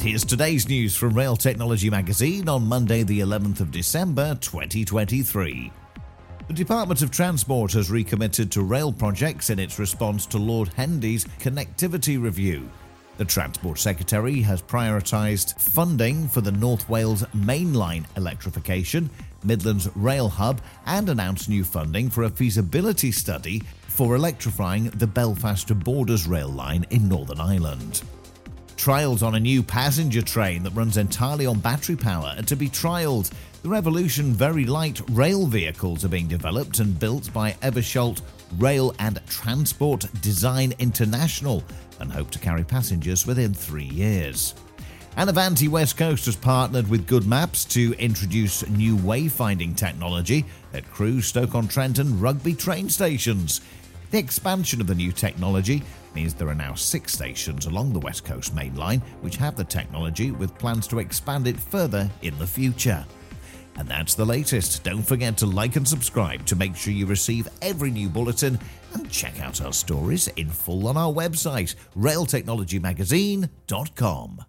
And here's today's news from Rail Technology Magazine on Monday, the 11th of December, 2023. The Department of Transport has recommitted to rail projects in its response to Lord Hendy's connectivity review. The Transport Secretary has prioritised funding for the North Wales mainline electrification, Midlands Rail Hub, and announced new funding for a feasibility study for electrifying the Belfast to Borders rail line in Northern Ireland. Trials on a new passenger train that runs entirely on battery power are to be trialled. The Revolution Very Light rail vehicles are being developed and built by Eversholt Rail and Transport Design International and hope to carry passengers within three years. And Avanti West Coast has partnered with Good Maps to introduce new wayfinding technology at Crewe, Stoke-on-Trent and Rugby train stations. The expansion of the new technology means there are now six stations along the West Coast Main Line which have the technology with plans to expand it further in the future. And that's the latest. Don't forget to like and subscribe to make sure you receive every new bulletin and check out our stories in full on our website, railtechnologymagazine.com.